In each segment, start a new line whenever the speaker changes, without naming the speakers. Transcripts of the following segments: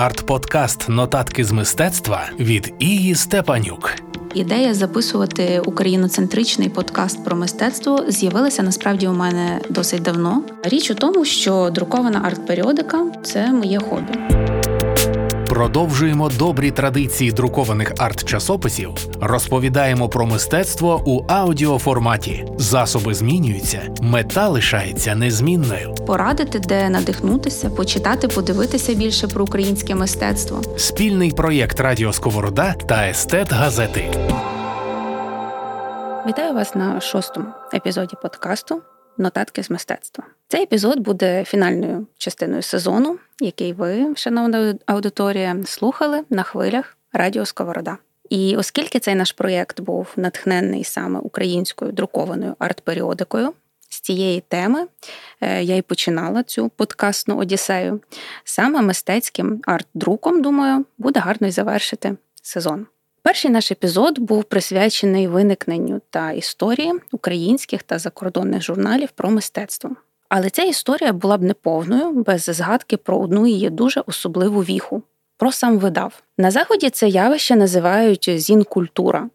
Арт-подкаст Нотатки з мистецтва від Ії Степанюк.
Ідея записувати україноцентричний подкаст про мистецтво з'явилася насправді у мене досить давно. Річ у тому, що друкована арт-періодика це моє хобі.
Продовжуємо добрі традиції друкованих арт-часописів, розповідаємо про мистецтво у аудіоформаті. Засоби змінюються, мета лишається незмінною.
Порадити, де надихнутися, почитати, подивитися більше про українське мистецтво.
Спільний проєкт Радіо Сковорода та Естет Газети.
Вітаю вас на шостому епізоді подкасту Нотатки з мистецтва. Цей епізод буде фінальною частиною сезону, який ви, шановна аудиторія, слухали на хвилях Радіо Сковорода. І оскільки цей наш проєкт був натхнений саме українською друкованою арт-періодикою, з цієї теми е, я й починала цю подкастну одіссею. Саме мистецьким арт-друком, думаю, буде гарно й завершити сезон. Перший наш епізод був присвячений виникненню та історії українських та закордонних журналів про мистецтво. Але ця історія була б неповною без згадки про одну її дуже особливу віху про сам видав. На заході це явище називають зін-культура,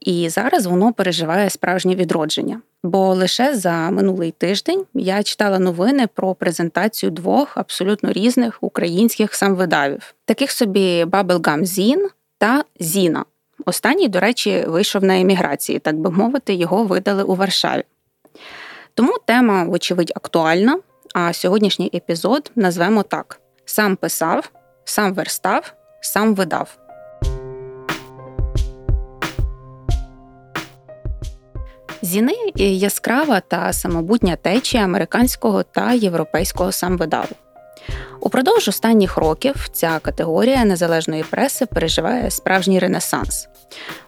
і зараз воно переживає справжнє відродження. Бо лише за минулий тиждень я читала новини про презентацію двох абсолютно різних українських самвидавів, таких собі Bubblegum Zine та Зіна. Останній, до речі, вийшов на еміграції, так би мовити, його видали у Варшаві. Тому тема, вочевидь, актуальна, а сьогоднішній епізод назвемо так: сам писав, сам верстав, сам видав. Зіни яскрава та самобутня течія американського та європейського самвидаву. Упродовж останніх років ця категорія незалежної преси переживає справжній ренесанс,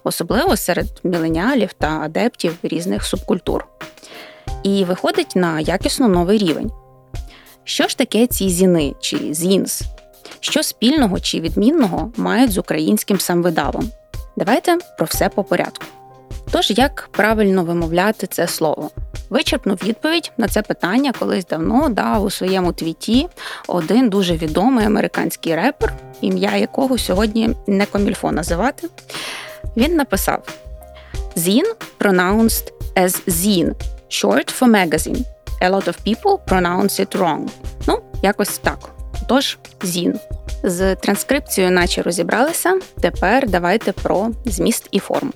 особливо серед міленіалів та адептів різних субкультур і виходить на якісно новий рівень. Що ж таке ці зіни чи зінс? Що спільного чи відмінного мають з українським самвидавом? Давайте про все по порядку. Тож, як правильно вимовляти це слово? Вичерпну відповідь на це питання колись давно дав у своєму твіті один дуже відомий американський репер, ім'я якого сьогодні не комільфо називати. Він написав: Zine pronounced as zine, Short for magazine. A lot of people pronounce it wrong. Ну, якось так. Тож, зін. З транскрипцією, наче розібралися. Тепер давайте про зміст і форму.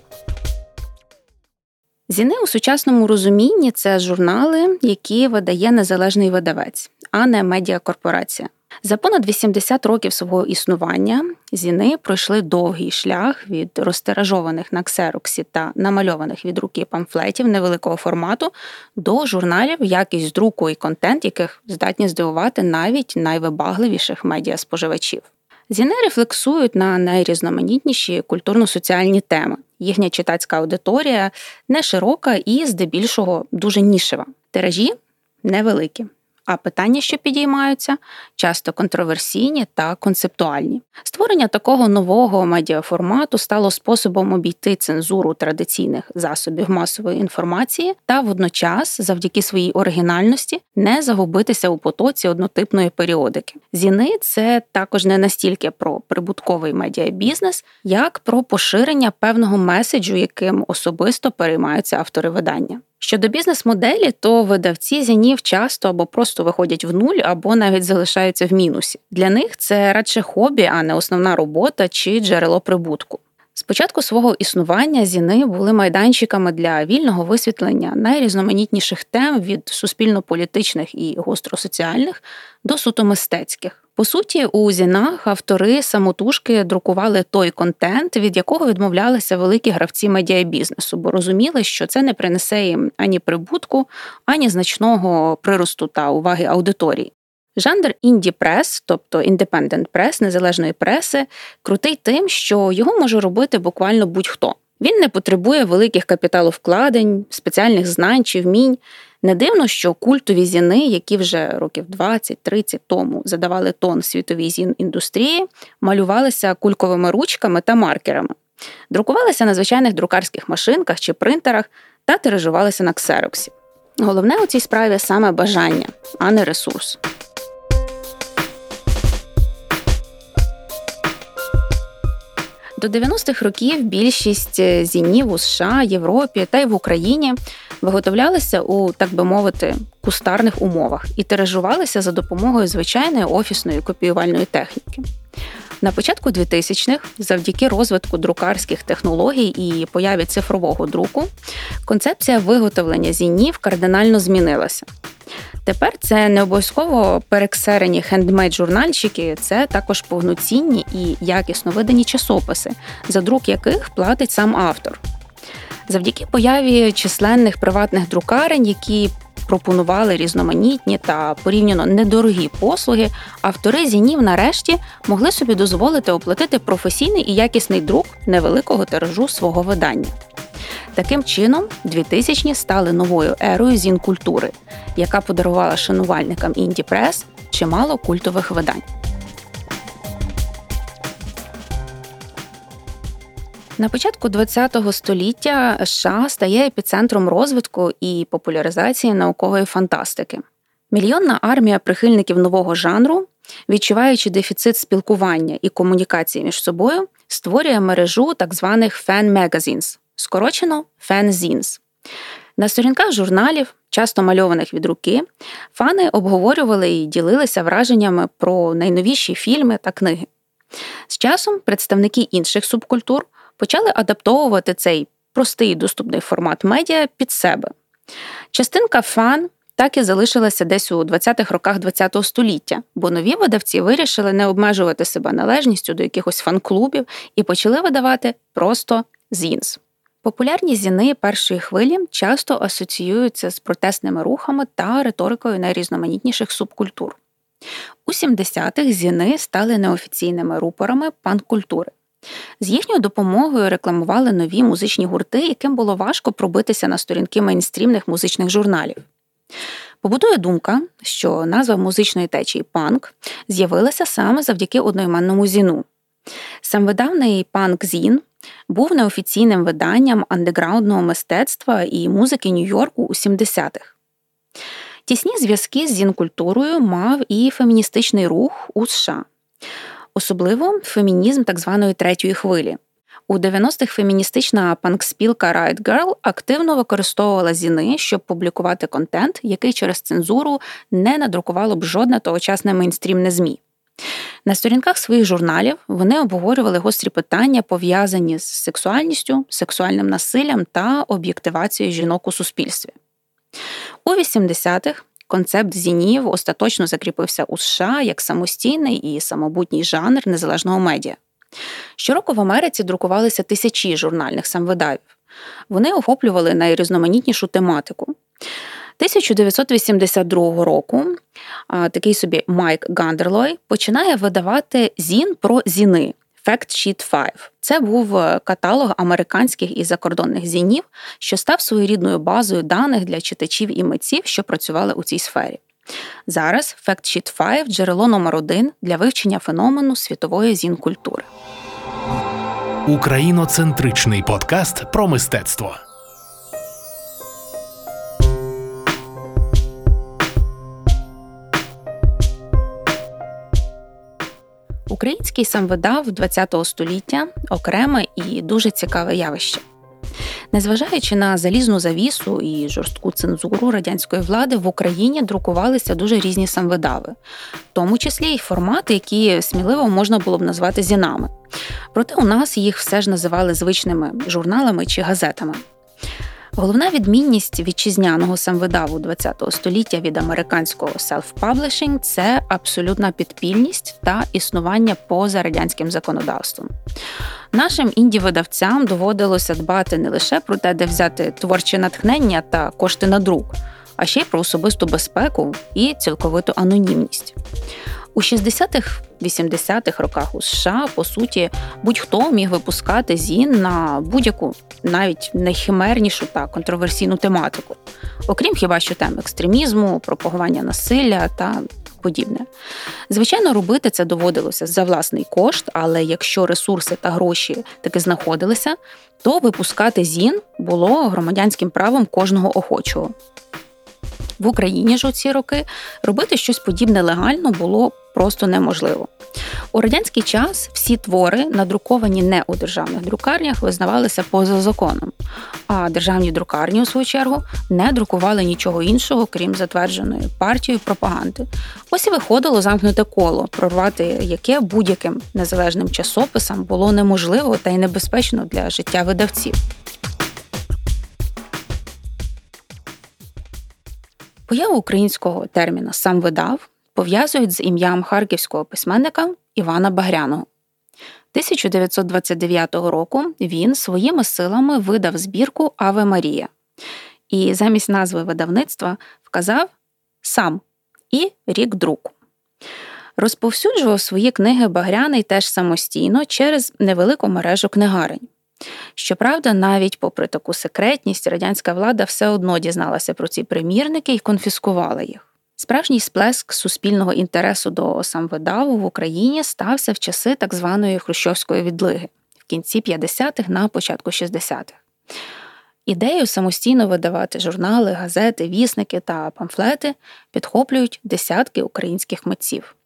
Зіни у сучасному розумінні це журнали, які видає незалежний видавець, а не медіакорпорація. За понад 80 років свого існування зіни пройшли довгий шлях від розтиражованих на ксероксі та намальованих від руки памфлетів невеликого формату до журналів, якість друку і контент, яких здатні здивувати навіть найвибагливіших медіаспоживачів. Зіни рефлексують на найрізноманітніші культурно-соціальні теми. Їхня читацька аудиторія не широка і, здебільшого, дуже нішева. Тиражі невеликі а питання, що підіймаються, часто контроверсійні та концептуальні. Створення такого нового медіаформату стало способом обійти цензуру традиційних засобів масової інформації та водночас, завдяки своїй оригінальності, не загубитися у потоці однотипної періодики. Зіни це також не настільки про прибутковий медіабізнес, як про поширення певного меседжу, яким особисто переймаються автори видання. Щодо бізнес-моделі, то видавці зянів часто або просто виходять в нуль, або навіть залишаються в мінусі. Для них це радше хобі, а не основна робота чи джерело прибутку. Спочатку свого існування зіни були майданчиками для вільного висвітлення найрізноманітніших тем від суспільно-політичних і гостросоціальних до суто мистецьких. По суті, у зінах автори самотужки друкували той контент, від якого відмовлялися великі гравці медіабізнесу, бо розуміли, що це не принесе їм ані прибутку, ані значного приросту та уваги аудиторії. Жанр інді прес, тобто індепендент прес, незалежної преси, крутий тим, що його може робити буквально будь-хто. Він не потребує великих капіталовкладень, спеціальних знань чи вмінь. Не дивно, що культові зіни, які вже років 20-30 тому задавали тон світовій зін індустрії, малювалися кульковими ручками та маркерами, друкувалися на звичайних друкарських машинках чи принтерах та тиражувалися на ксероксі. Головне у цій справі саме бажання, а не ресурс. До 90-х років більшість е, зінів у США, Європі та й в Україні виготовлялися у, так би мовити, кустарних умовах і тиражувалися за допомогою звичайної офісної копіювальної техніки. На початку 2000-х, завдяки розвитку друкарських технологій і появі цифрового друку, концепція виготовлення зінів кардинально змінилася. Тепер це не обов'язково перексерені хендмейд журнальчики, це також повноцінні і якісно видані часописи, за друк яких платить сам автор. Завдяки появі численних приватних друкарень, які пропонували різноманітні та порівняно недорогі послуги, автори зінів нарешті могли собі дозволити оплатити професійний і якісний друк невеликого тиражу свого видання. Таким чином, 2000-ні стали новою ерою зін-культури, яка подарувала шанувальникам інді прес чимало культових видань. На початку ХХ століття США стає епіцентром розвитку і популяризації наукової фантастики. Мільйонна армія прихильників нового жанру, відчуваючи дефіцит спілкування і комунікації між собою, створює мережу так званих magazines, скорочено fanzines. На сторінках журналів, часто мальованих від руки, фани обговорювали і ділилися враженнями про найновіші фільми та книги. З часом представники інших субкультур почали адаптовувати цей простий доступний формат медіа під себе. Частинка фан так і залишилася десь у 20-х роках ХХ століття, бо нові видавці вирішили не обмежувати себе належністю до якихось фан-клубів і почали видавати просто зінс. Популярні зіни першої хвилі часто асоціюються з протестними рухами та риторикою найрізноманітніших субкультур. У 70-х зіни стали неофіційними рупорами панк-культури. З їхньою допомогою рекламували нові музичні гурти, яким було важко пробитися на сторінки мейнстрімних музичних журналів. Побудує думка, що назва музичної течії панк з'явилася саме завдяки одноіменному зіну. Сам видавний панк-зін був неофіційним виданням андеграундного мистецтва і музики Нью-Йорку у 70-х. Тісні зв'язки з зін-культурою мав і феміністичний рух у США особливо фемінізм так званої третьої хвилі. У 90-х феміністична панкспілка Riot Girl активно використовувала зіни, щоб публікувати контент, який через цензуру не надрукувало б жодне тогочасне мейнстрімне ЗМІ. На сторінках своїх журналів вони обговорювали гострі питання, пов'язані з сексуальністю, сексуальним насиллям та об'єктивацією жінок у суспільстві. У 80-х концепт зінів остаточно закріпився у США як самостійний і самобутній жанр незалежного медіа. Щороку в Америці друкувалися тисячі журнальних самвидавів. Вони охоплювали найрізноманітнішу тематику. 1982 року такий собі Майк Гандерлой починає видавати зін про зіни, Fact Sheet 5. Це був е, каталог американських і закордонних зінів, що став своєрідною базою даних для читачів і митців, що працювали у цій сфері. Зараз Fact Sheet 5 – джерело номер один для вивчення феномену світової зін-культури.
Україноцентричний подкаст про мистецтво.
Український самвидав ХХ століття окреме і дуже цікаве явище. Незважаючи на залізну завісу і жорстку цензуру радянської влади, в Україні друкувалися дуже різні самвидави, в тому числі й формати, які сміливо можна було б назвати зінами. Проте у нас їх все ж називали звичними журналами чи газетами. Головна відмінність вітчизняного самвидаву ХХ століття від американського self-publishing – це абсолютна підпільність та існування поза радянським законодавством. Нашим інді-видавцям доводилося дбати не лише про те, де взяти творче натхнення та кошти на друк, а ще й про особисту безпеку і цілковиту анонімність. У 60-х, 80-х роках у США, по суті, будь-хто міг випускати зін на будь-яку, навіть найхимернішу та контроверсійну тематику, окрім хіба що тем екстремізму, пропагування насилля та подібне. Звичайно, робити це доводилося за власний кошт, але якщо ресурси та гроші таки знаходилися, то випускати зін було громадянським правом кожного охочого. В Україні ж у ці роки робити щось подібне легально було просто неможливо. У радянський час всі твори, надруковані не у державних друкарнях, визнавалися поза законом, а державні друкарні, у свою чергу, не друкували нічого іншого, крім затвердженої партією пропаганди. Ось і виходило замкнуте коло, прорвати яке будь-яким незалежним часописам було неможливо та й небезпечно для життя видавців. Появу українського терміна сам видав пов'язують з ім'ям харківського письменника Івана Багряного. 1929 року він своїми силами видав збірку Аве Марія і замість назви видавництва вказав сам і рік друку. Розповсюджував свої книги Багряний теж самостійно через невелику мережу книгарень. Щоправда, навіть попри таку секретність, радянська влада все одно дізналася про ці примірники і конфіскувала їх. Справжній сплеск суспільного інтересу до самвидаву в Україні стався в часи так званої Хрущовської відлиги в кінці 50-х на початку 60-х. Ідею самостійно видавати журнали, газети, вісники та памфлети підхоплюють десятки українських митців.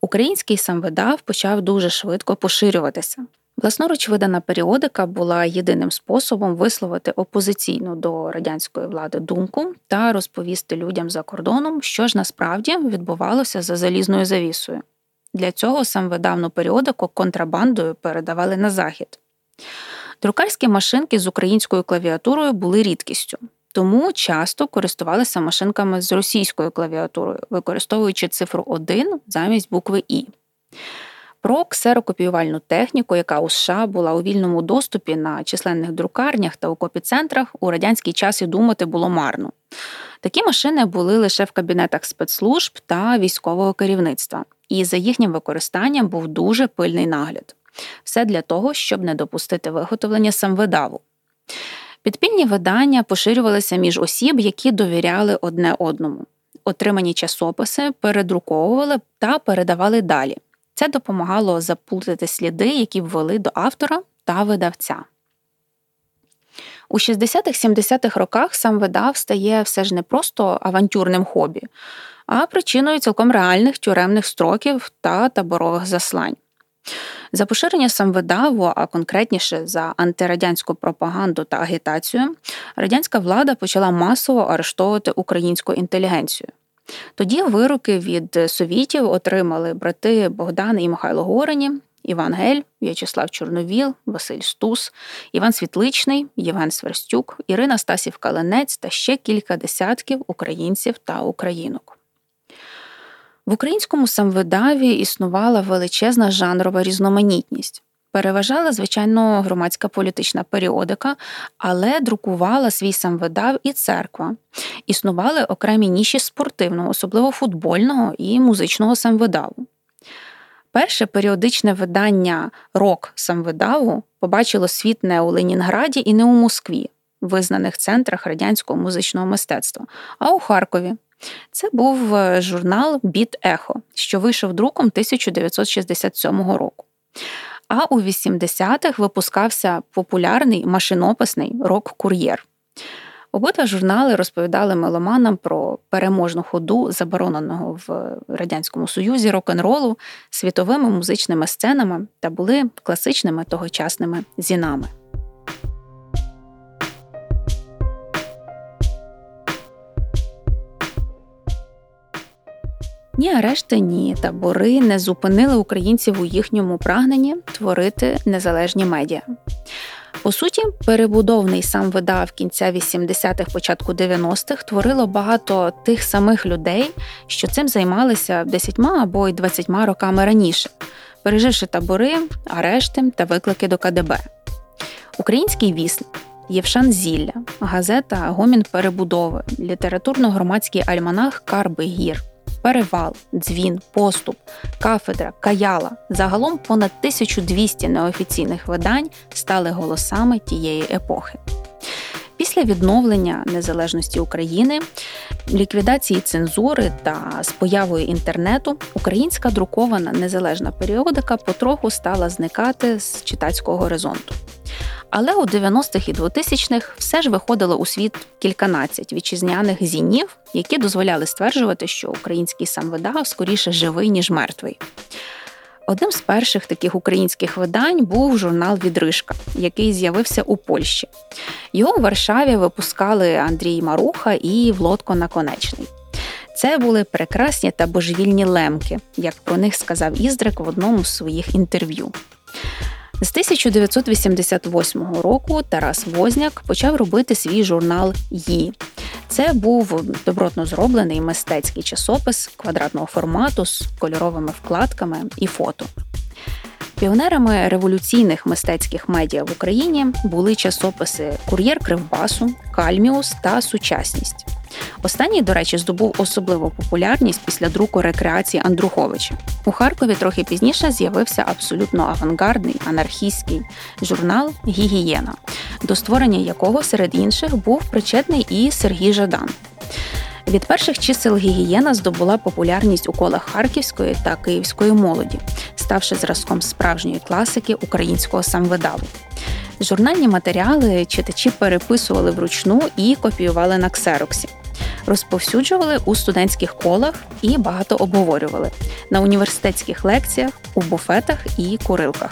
Український самвидав почав дуже швидко поширюватися. Власноруч видана періодика була єдиним способом висловити опозиційну до радянської влади думку та розповісти людям за кордоном, що ж насправді відбувалося за залізною завісою. Для цього сам видавну періодику контрабандою передавали на захід. Друкарські машинки з українською клавіатурою були рідкістю, тому часто користувалися машинками з російською клавіатурою, використовуючи цифру 1 замість букви І. Про ксерокопіювальну техніку, яка у США була у вільному доступі на численних друкарнях та у копіцентрах, у радянський час і думати було марно. Такі машини були лише в кабінетах спецслужб та військового керівництва, і за їхнім використанням був дуже пильний нагляд. Все для того, щоб не допустити виготовлення самвидаву. Підпільні видання поширювалися між осіб, які довіряли одне одному. Отримані часописи передруковували та передавали далі. Це допомагало заплутати сліди, які ввели до автора та видавця. У 60-70-х роках сам видав стає все ж не просто авантюрним хобі, а причиною цілком реальних тюремних строків та таборових заслань. За поширення самвидаву, а конкретніше за антирадянську пропаганду та агітацію, радянська влада почала масово арештовувати українську інтелігенцію. Тоді вироки від совітів отримали брати Богдан і Михайло Горені, Іван Гель, В'ячеслав Чорновіл, Василь Стус, Іван Світличний, Євген Сверстюк, Ірина Стасів Каленець та ще кілька десятків українців та українок. В українському самвидаві існувала величезна жанрова різноманітність. Переважала, звичайно, громадська політична періодика, але друкувала свій самвидав і церква. Існували окремі ніші спортивного, особливо футбольного і музичного самвидаву. Перше періодичне видання рок самвидаву побачило світ не у Ленінграді і не у Москві, визнаних центрах радянського музичного мистецтва, а у Харкові. Це був е, журнал Біт Ехо, що вийшов друком 1967 року. А у 80-х випускався популярний машинописний рок-кур'єр. Обидва журнали розповідали меломанам про переможну ходу забороненого в Радянському Союзі рок-н-ролу світовими музичними сценами та були класичними тогочасними зінами. Ні арешти, ні табори не зупинили українців у їхньому прагненні творити незалежні медіа. По суті, перебудовний сам видав кінця 80-х, початку 90-х творило багато тих самих людей, що цим займалися 10 або й 20 роками раніше, переживши табори, арешти та виклики до КДБ. Український вісник, Євшан Зілля, газета Гомін перебудови, літературно-громадський альманах Карби Гір перевал, дзвін, поступ, кафедра, каяла. Загалом понад 1200 неофіційних видань стали голосами тієї епохи. Після відновлення незалежності України, ліквідації цензури та з появою інтернету українська друкована незалежна періодика потроху стала зникати з читацького горизонту. Але у 90-х і 2000-х все ж виходило у світ кільканадцять вітчизняних зінів, які дозволяли стверджувати, що український самвидав скоріше живий, ніж мертвий. Одним з перших таких українських видань був журнал Відрижка, який з'явився у Польщі. Його у Варшаві випускали Андрій Маруха і Влодко Наконечний. Це були прекрасні та божевільні лемки, як про них сказав Іздрик в одному з своїх інтерв'ю. З 1988 року Тарас Возняк почав робити свій журнал Ї. Це був добротно зроблений мистецький часопис квадратного формату з кольоровими вкладками і фото. Піонерами революційних мистецьких медіа в Україні були часописи Кур'єр Кривбасу, Кальміус та Сучасність. Останній, до речі, здобув особливу популярність після друку рекреації Андруховича. У Харкові трохи пізніше з'явився абсолютно авангардний анархістський журнал Гігієна, до створення якого серед інших був причетний і Сергій Жадан. Від перших чисел гігієна здобула популярність у колах харківської та київської молоді, ставши зразком справжньої класики українського самвидаву. Журнальні матеріали читачі переписували вручну і копіювали на ксероксі розповсюджували у студентських колах і багато обговорювали на університетських лекціях, у буфетах і курилках.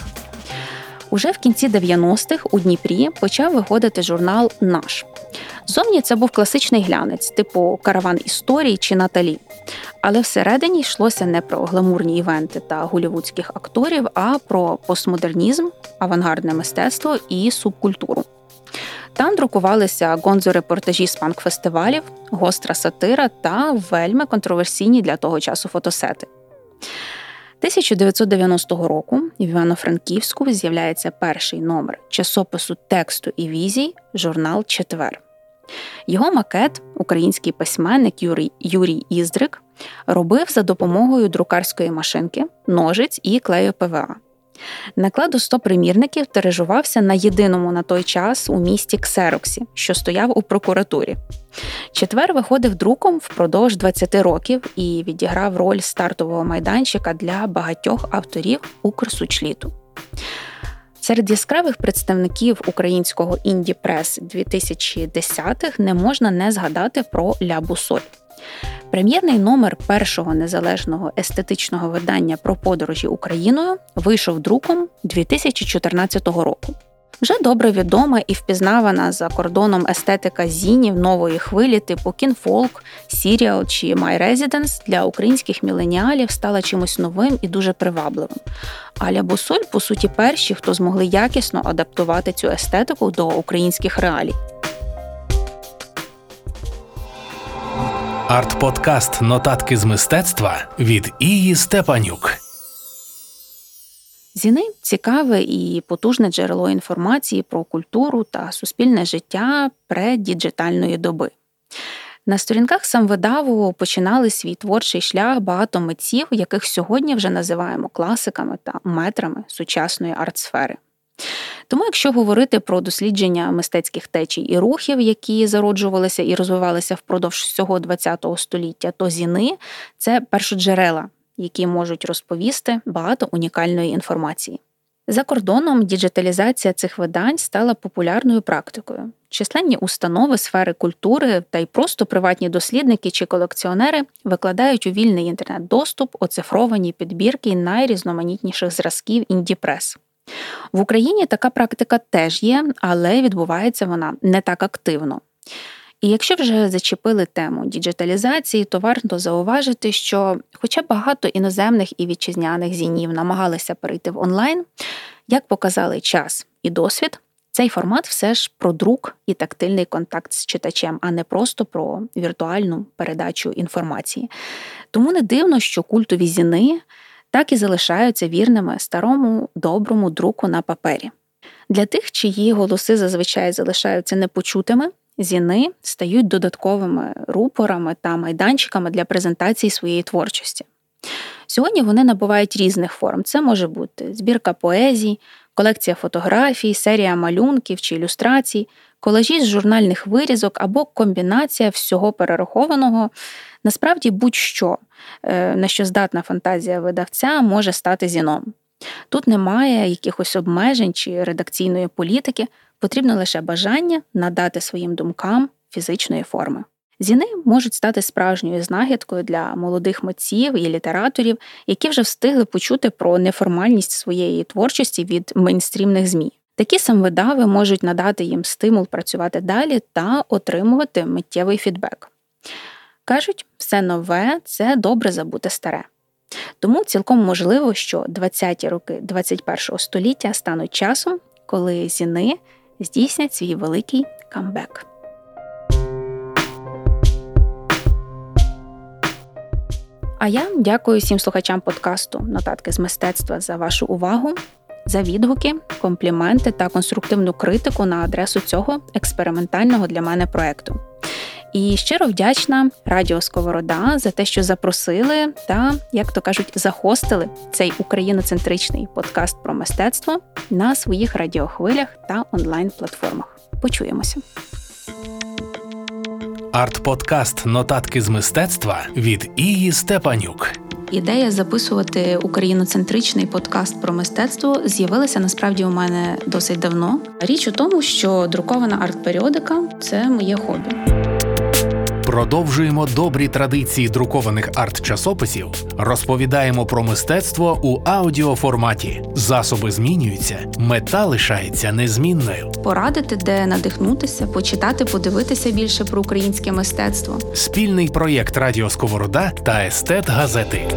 Уже в кінці 90-х у Дніпрі почав виходити журнал Наш. Зовні це був класичний глянець, типу караван історій чи Наталі. Але всередині йшлося не про гламурні івенти та голівудських акторів, а про постмодернізм, авангардне мистецтво і субкультуру. Там друкувалися гонзо-репортажі з панк-фестивалів, гостра сатира та вельми контроверсійні для того часу фотосети. 1990 року в Івано-Франківську з'являється перший номер часопису тексту і візій, журнал Четвер. Його макет, український письменник Юрій Юрій Іздрик, робив за допомогою друкарської машинки, ножиць і клею ПВА. Наклад у 100 примірників тиражувався на єдиному на той час у місті Ксероксі, що стояв у прокуратурі. Четвер виходив друком впродовж 20 років і відіграв роль стартового майданчика для багатьох авторів Укрсучліту. Серед яскравих представників українського інді прес 2010-х не можна не згадати про Ля Бусоль. Прем'єрний номер першого незалежного естетичного видання про подорожі Україною вийшов друком 2014 року. Вже добре відома і впізнавана за кордоном естетика зінів нової хвилі типу кінфолк, Сіріал чи My Residence для українських міленіалів стала чимось новим і дуже привабливим. Аля Бусоль, по суті, перші, хто змогли якісно адаптувати цю естетику до українських реалій.
Арт-подкаст Нотатки з мистецтва від Ії Степанюк.
Зіни цікаве і потужне джерело інформації про культуру та суспільне життя преддіджитальної доби. На сторінках самвидаву починали свій творчий шлях багато митців, яких сьогодні вже називаємо класиками та метрами сучасної артсфери. Тому, якщо говорити про дослідження мистецьких течій і рухів, які зароджувалися і розвивалися впродовж всього ХХ століття, то зіни це першоджерела, які можуть розповісти багато унікальної інформації. За кордоном діджиталізація цих видань стала популярною практикою. Численні установи сфери культури та й просто приватні дослідники чи колекціонери викладають у вільний інтернет-доступ оцифровані підбірки найрізноманітніших зразків інді-прес. В Україні така практика теж є, але відбувається вона не так активно. І якщо вже зачепили тему діджиталізації, то варто зауважити, що, хоча багато іноземних і вітчизняних зінів намагалися перейти в онлайн, як показали час і досвід, цей формат все ж про друк і тактильний контакт з читачем, а не просто про віртуальну передачу інформації. Тому не дивно, що культові зіни так і залишаються вірними старому доброму друку на папері. Для тих, чиї голоси зазвичай залишаються непочутими, зіни стають додатковими рупорами та майданчиками для презентації своєї творчості. Сьогодні вони набувають різних форм. Це може бути збірка поезій, колекція фотографій, серія малюнків чи ілюстрацій, колажі з журнальних вирізок або комбінація всього перерахованого. Насправді, будь-що, е, на що здатна фантазія видавця, може стати зіном. Тут немає якихось обмежень чи редакційної політики, Потрібно лише бажання надати своїм думкам фізичної форми. Зіни можуть стати справжньою знахідкою для молодих митців і літераторів, які вже встигли почути про неформальність своєї творчості від мейнстрімних змі. Такі самвидави можуть надати їм стимул працювати далі та отримувати миттєвий фідбек. Кажуть, все нове це добре забути старе. Тому цілком можливо, що 20-ті роки 21-го століття стануть часом, коли зіни здійснять свій великий камбек. А я дякую всім слухачам подкасту Нотатки з мистецтва за вашу увагу, за відгуки, компліменти та конструктивну критику на адресу цього експериментального для мене проекту. І щиро вдячна Радіо Сковорода за те, що запросили та, як то кажуть, захостили цей україноцентричний подкаст про мистецтво на своїх радіохвилях та онлайн-платформах. Почуємося.
Арт-подкаст Нотатки з мистецтва від Ії Степанюк.
Ідея записувати україноцентричний подкаст про мистецтво з'явилася насправді у мене досить давно. Річ у тому, що друкована арт-періодика це моє хобі.
Продовжуємо добрі традиції друкованих арт-часописів, розповідаємо про мистецтво у аудіоформаті. Засоби змінюються, мета лишається незмінною.
Порадити, де надихнутися, почитати, подивитися більше про українське мистецтво.
Спільний проєкт Радіо Сковорода та Естет Газети.